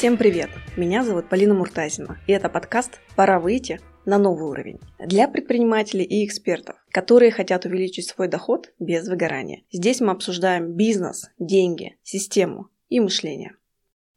Всем привет! Меня зовут Полина Муртазина, и это подкаст «Пора выйти на новый уровень» для предпринимателей и экспертов, которые хотят увеличить свой доход без выгорания. Здесь мы обсуждаем бизнес, деньги, систему и мышление.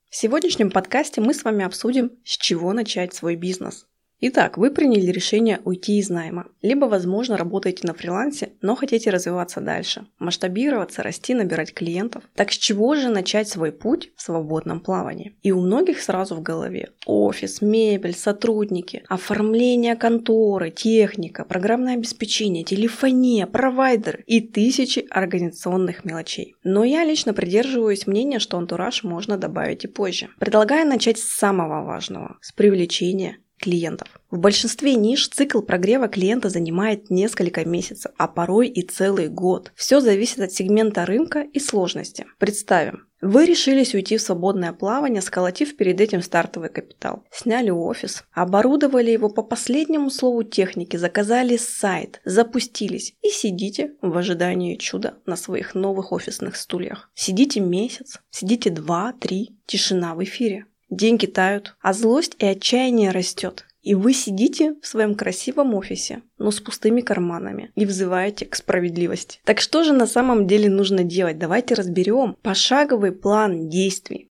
В сегодняшнем подкасте мы с вами обсудим, с чего начать свой бизнес – Итак, вы приняли решение уйти из найма. Либо, возможно, работаете на фрилансе, но хотите развиваться дальше, масштабироваться, расти, набирать клиентов. Так с чего же начать свой путь в свободном плавании? И у многих сразу в голове офис, мебель, сотрудники, оформление конторы, техника, программное обеспечение, телефония, провайдеры и тысячи организационных мелочей. Но я лично придерживаюсь мнения, что антураж можно добавить и позже. Предлагаю начать с самого важного, с привлечения клиентов. В большинстве ниш цикл прогрева клиента занимает несколько месяцев, а порой и целый год. Все зависит от сегмента рынка и сложности. Представим, вы решились уйти в свободное плавание, сколотив перед этим стартовый капитал. Сняли офис, оборудовали его по последнему слову техники, заказали сайт, запустились и сидите в ожидании чуда на своих новых офисных стульях. Сидите месяц, сидите два, три, тишина в эфире. Деньги тают, а злость и отчаяние растет. И вы сидите в своем красивом офисе, но с пустыми карманами, и взываете к справедливости. Так что же на самом деле нужно делать? Давайте разберем пошаговый план действий.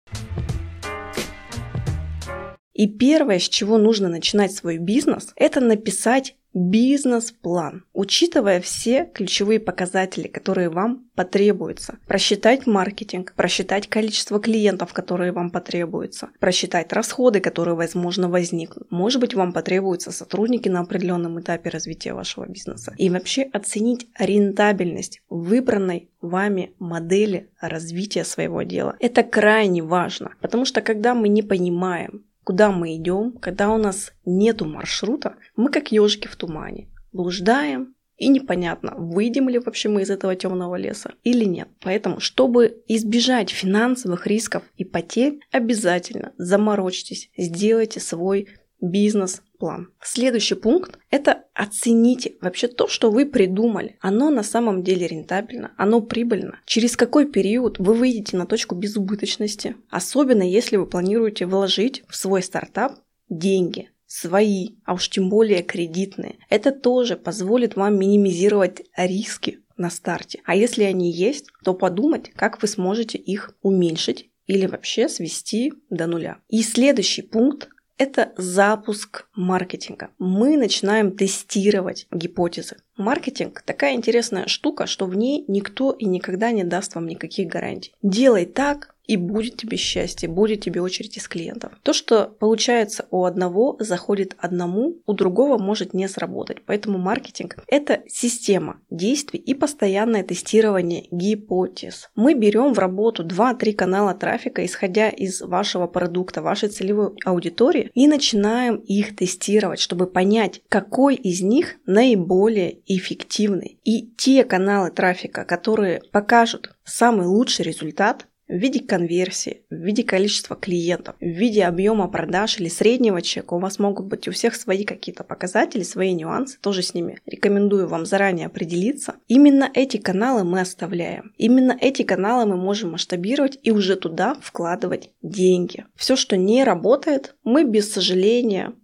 И первое, с чего нужно начинать свой бизнес, это написать Бизнес-план, учитывая все ключевые показатели, которые вам потребуются. Просчитать маркетинг, просчитать количество клиентов, которые вам потребуются, просчитать расходы, которые, возможно, возникнут. Может быть, вам потребуются сотрудники на определенном этапе развития вашего бизнеса. И вообще оценить рентабельность выбранной вами модели развития своего дела. Это крайне важно, потому что когда мы не понимаем, куда мы идем, когда у нас нету маршрута, мы как ежики в тумане. Блуждаем, и непонятно, выйдем ли вообще мы из этого темного леса или нет. Поэтому, чтобы избежать финансовых рисков и потерь, обязательно заморочьтесь, сделайте свой бизнес-план. Следующий пункт – это оцените вообще то, что вы придумали. Оно на самом деле рентабельно, оно прибыльно. Через какой период вы выйдете на точку безубыточности, особенно если вы планируете вложить в свой стартап деньги, свои, а уж тем более кредитные. Это тоже позволит вам минимизировать риски на старте. А если они есть, то подумать, как вы сможете их уменьшить или вообще свести до нуля. И следующий пункт это запуск маркетинга. Мы начинаем тестировать гипотезы. Маркетинг – такая интересная штука, что в ней никто и никогда не даст вам никаких гарантий. Делай так, и будет тебе счастье, будет тебе очередь из клиентов. То, что получается у одного, заходит одному, у другого может не сработать. Поэтому маркетинг – это система действий и постоянное тестирование гипотез. Мы берем в работу 2-3 канала трафика, исходя из вашего продукта, вашей целевой аудитории, и начинаем их тестировать, чтобы понять, какой из них наиболее эффективный. И те каналы трафика, которые покажут самый лучший результат, в виде конверсии, в виде количества клиентов, в виде объема продаж или среднего чека. У вас могут быть у всех свои какие-то показатели, свои нюансы. Тоже с ними рекомендую вам заранее определиться. Именно эти каналы мы оставляем. Именно эти каналы мы можем масштабировать и уже туда вкладывать деньги. Все, что не работает, мы без сожаления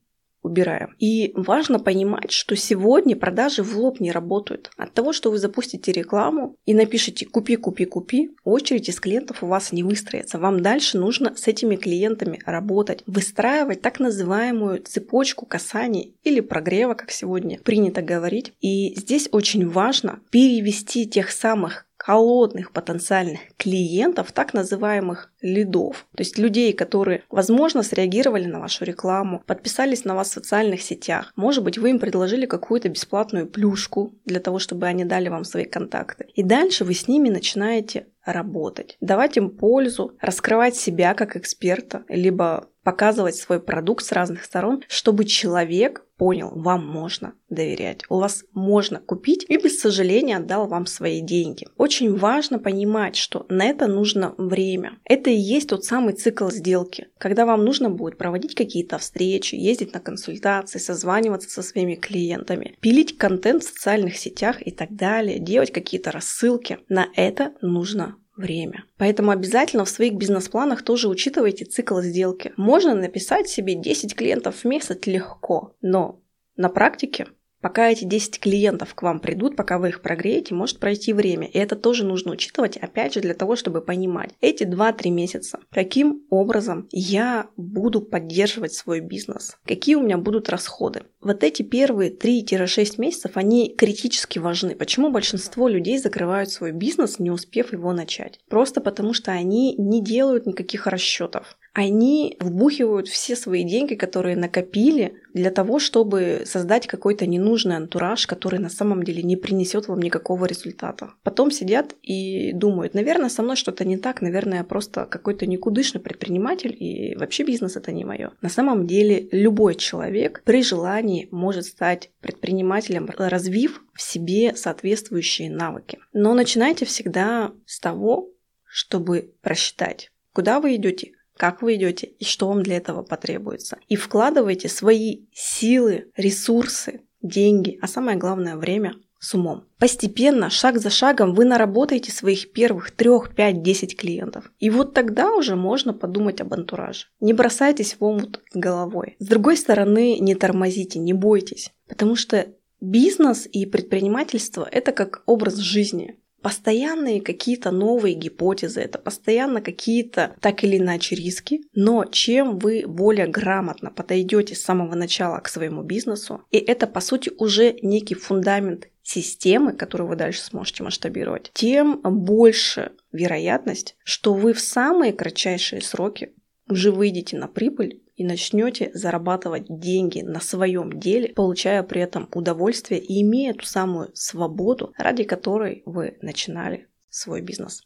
убираем. И важно понимать, что сегодня продажи в лоб не работают. От того, что вы запустите рекламу и напишите «купи, купи, купи», очередь из клиентов у вас не выстроится. Вам дальше нужно с этими клиентами работать, выстраивать так называемую цепочку касаний или прогрева, как сегодня принято говорить. И здесь очень важно перевести тех самых холодных потенциальных клиентов, так называемых лидов. То есть людей, которые, возможно, среагировали на вашу рекламу, подписались на вас в социальных сетях. Может быть, вы им предложили какую-то бесплатную плюшку для того, чтобы они дали вам свои контакты. И дальше вы с ними начинаете работать, давать им пользу, раскрывать себя как эксперта, либо показывать свой продукт с разных сторон, чтобы человек понял, вам можно доверять, у вас можно купить и без сожаления отдал вам свои деньги. Очень важно понимать, что на это нужно время. Это и есть тот самый цикл сделки, когда вам нужно будет проводить какие-то встречи, ездить на консультации, созваниваться со своими клиентами, пилить контент в социальных сетях и так далее, делать какие-то рассылки. На это нужно время. Поэтому обязательно в своих бизнес-планах тоже учитывайте цикл сделки. Можно написать себе 10 клиентов в месяц легко, но на практике Пока эти 10 клиентов к вам придут, пока вы их прогреете, может пройти время. И это тоже нужно учитывать, опять же, для того, чтобы понимать эти 2-3 месяца, каким образом я буду поддерживать свой бизнес, какие у меня будут расходы. Вот эти первые 3-6 месяцев, они критически важны. Почему большинство людей закрывают свой бизнес, не успев его начать? Просто потому, что они не делают никаких расчетов они вбухивают все свои деньги, которые накопили, для того, чтобы создать какой-то ненужный антураж, который на самом деле не принесет вам никакого результата. Потом сидят и думают, наверное, со мной что-то не так, наверное, я просто какой-то никудышный предприниматель, и вообще бизнес это не мое. На самом деле любой человек при желании может стать предпринимателем, развив в себе соответствующие навыки. Но начинайте всегда с того, чтобы просчитать, куда вы идете, как вы идете и что вам для этого потребуется. И вкладывайте свои силы, ресурсы, деньги, а самое главное время с умом. Постепенно, шаг за шагом, вы наработаете своих первых 3, 5, 10 клиентов. И вот тогда уже можно подумать об антураже. Не бросайтесь в омут головой. С другой стороны, не тормозите, не бойтесь. Потому что бизнес и предпринимательство – это как образ жизни постоянные какие-то новые гипотезы, это постоянно какие-то так или иначе риски, но чем вы более грамотно подойдете с самого начала к своему бизнесу, и это по сути уже некий фундамент системы, которую вы дальше сможете масштабировать, тем больше вероятность, что вы в самые кратчайшие сроки уже выйдете на прибыль и начнете зарабатывать деньги на своем деле, получая при этом удовольствие и имея ту самую свободу, ради которой вы начинали свой бизнес.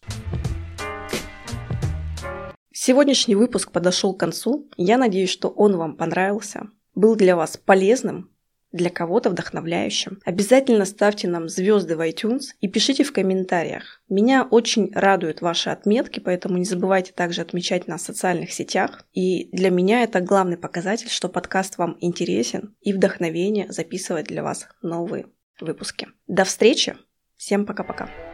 Сегодняшний выпуск подошел к концу. Я надеюсь, что он вам понравился, был для вас полезным для кого-то вдохновляющим. Обязательно ставьте нам звезды в iTunes и пишите в комментариях. Меня очень радуют ваши отметки, поэтому не забывайте также отмечать нас в социальных сетях. И для меня это главный показатель, что подкаст вам интересен и вдохновение записывать для вас новые выпуски. До встречи! Всем пока-пока!